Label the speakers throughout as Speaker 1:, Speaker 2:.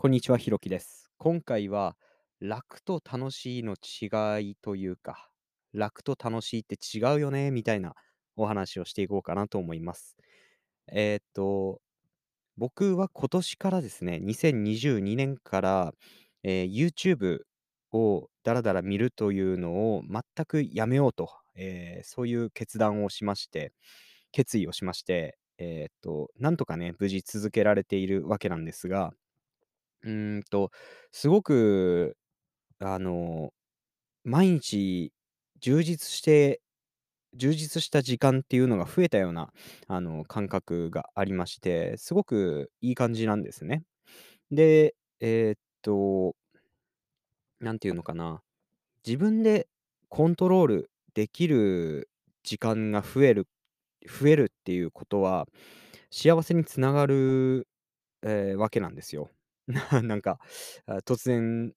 Speaker 1: こんにちは、ひろきです。今回は楽と楽しいの違いというか、楽と楽しいって違うよねみたいなお話をしていこうかなと思います。えーっと、僕は今年からですね、2022年から、えー YouTube をだらだら見るというのを全くやめようと、えーそういう決断をしまして、決意をしまして、えーっと、なんとかね、無事続けられているわけなんですが、うんと、すごく、あの、毎日充実して充実した時間っていうのが増えたような、あの、感覚がありまして、すごくいい感じなんですね。で、えっと、なんていうのかな、自分でコントロールできる時間が増える増えるっていうことは、幸せにつながるえーわけなんですよ。なんか、突然、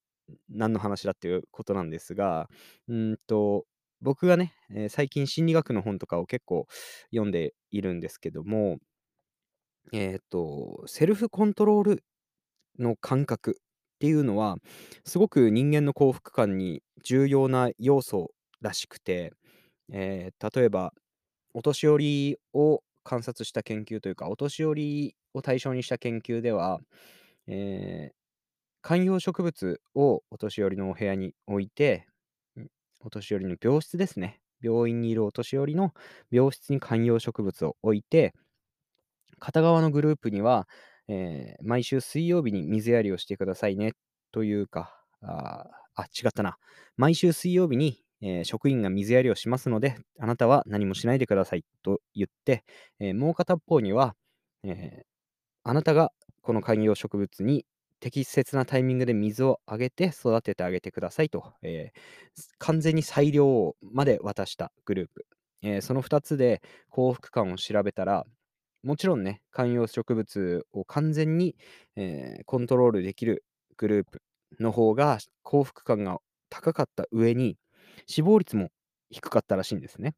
Speaker 1: 何の話だっていうことなんですが、うんと、僕がね、えー最近心理学の本とかを結構読んでいるんですけども、えっと、セルフコントロールの感覚っていうのは、すごく人間の幸福感に重要な要素らしくて、えー例えば、お年寄りを観察した研究というか、お年寄りを対象にした研究では、えー観葉植物をお年寄りのお部屋に置いて、お年寄りの病室ですね。病院にいるお年寄りの病室に観葉植物を置いて、片側のグループには、えー毎週水曜日に水やりをしてくださいねというか、ああ、違ったな。毎週水曜日に、えー職員が水やりをしますので、あなたは何もしないでくださいと言って、えーもう片方には、えあなたがこの観葉植物に適切なタイミングで水をあげて育ててあげてくださいと、えー完全に裁量まで渡したグループ。えーその2つで幸福感を調べたら、もちろんね、観葉植物を完全に、えーコントロールできるグループの方が幸福感が高かった上に、死亡率も低かったらしいんですね。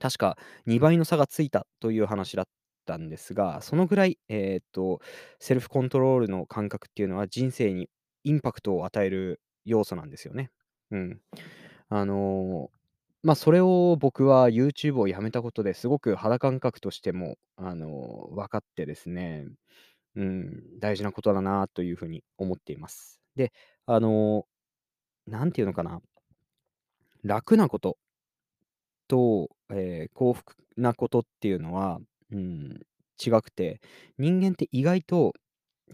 Speaker 1: 確か2倍の差がついたという話だったんですが、そのぐらい、えーっと、セルフコントロールの感覚っていうのは人生にインパクトを与える要素なんですよね。うん。あのーまあ、それを僕は YouTube をやめたことですごく肌感覚としても、あのー分かってですね、うん、大事なことだなというふうに思っています。で、あのーなんていうのかな、楽なことと、えー幸福なことっていうのは、うん、違くて、人間って意外と、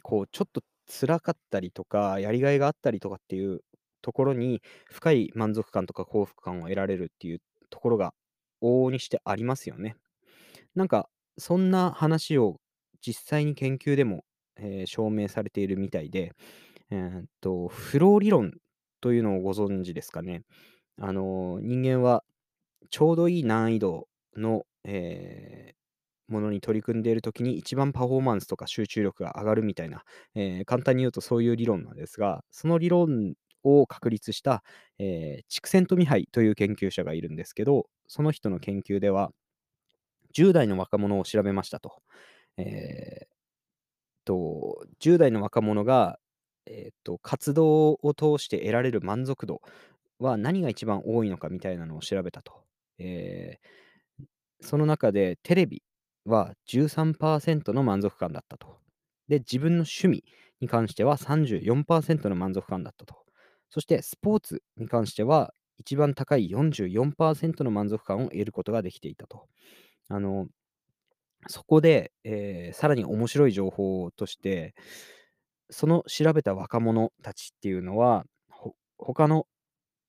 Speaker 1: こう、ちょっと辛かったりとか、やりがいがあったりとかっていうところに、深い満足感とか幸福感を得られるっていうところが往々にしてありますよね。なんか、そんな話を実際に研究でも、えー証明されているみたいで、えーっと、フロー理論というのをご存知ですかね。あのー人間はちょうどいい難易度の、えーものに取り組んでいるときに一番パフォーマンスとか集中力が上がるみたいな、えー簡単に言うとそういう理論なんですが、その理論を確立した、えーチクセント・ミハイという研究者がいるんですけど、その人の研究では、10代の若者を調べましたと。えーと、10代の若者が、えーと、活動を通して得られる満足度は何が一番多いのかみたいなのを調べたと。えーその中でテレビは13%の満足感だったと。で、自分の趣味に関しては34%の満足感だったと。そしてスポーツに関しては一番高い44%の満足感を得ることができていたと。あの、そこで、えーさらに面白い情報として、その調べた若者たちっていうのは、他の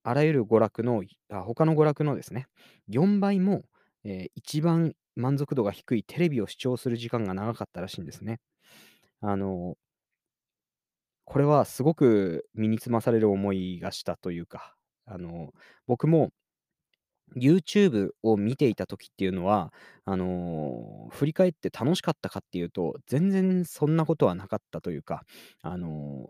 Speaker 1: あらゆる娯楽の、あ他の娯楽のですね、4倍も、えー一番満足度が低いテレビを視聴する時間が長かったらしいんですね。あの、これはすごく身につまされる思いがしたというか、あの、僕も YouTube を見ていた時っていうのは、あの、振り返って楽しかったかっていうと、全然そんなことはなかったというか、あの、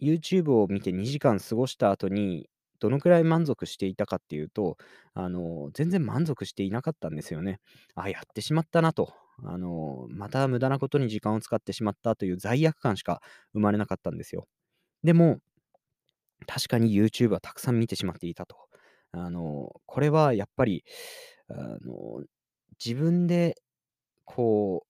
Speaker 1: YouTube を見て2時間過ごした後に、どのくらい満足していたかっていうと、あの、全然満足していなかったんですよね。あ、やってしまったなと。あの、また無駄なことに時間を使ってしまったという罪悪感しか生まれなかったんですよ。でも、確かに YouTube はたくさん見てしまっていたと。あの、これはやっぱり、あの、自分でこう、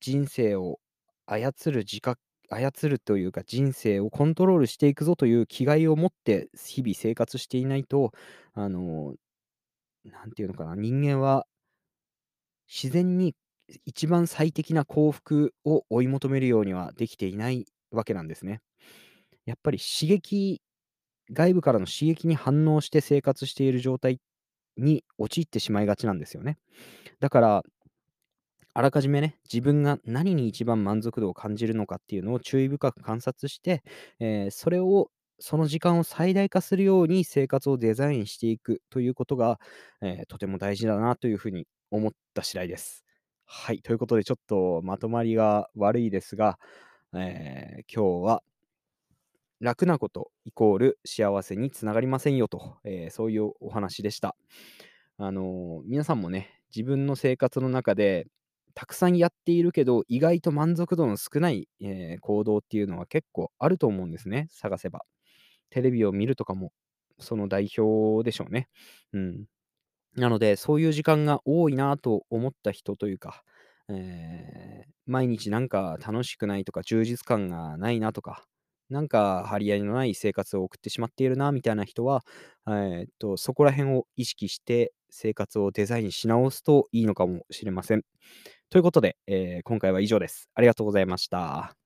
Speaker 1: 人生を操る自覚操るというか、人生をコントロールしていくぞという気概を持って日々生活していないと、あの、なんていうのかな、人間は自然に一番最適な幸福を追い求めるようにはできていないわけなんですね。やっぱり刺激外部からの刺激に反応して生活している状態に陥ってしまいがちなんですよね。だから、あらかじめね、自分が何に一番満足度を感じるのかっていうのを注意深く観察して、えーそれをその時間を最大化するように生活をデザインしていくということが、えーとても大事だなというふうに思った次第です。はい、ということでちょっとまとまりが悪いですが、えー今日は楽なことイコール幸せにつながりませんよと、えーそういうお話でした。あのー皆さんもね、自分の生活の中でたくさんやっているけど、意外と満足度の少ない、えー行動っていうのは結構あると思うんですね、探せば。テレビを見るとかも、その代表でしょうね。うん。なので、そういう時間が多いなと思った人というか、えー毎日なんか楽しくないとか、充実感がないなとか、なんか張り合いのない生活を送ってしまっているなみたいな人は、えーっと、そこら辺を意識して生活をデザインし直すといいのかもしれません。ということで、えー今回は以上です。ありがとうございました。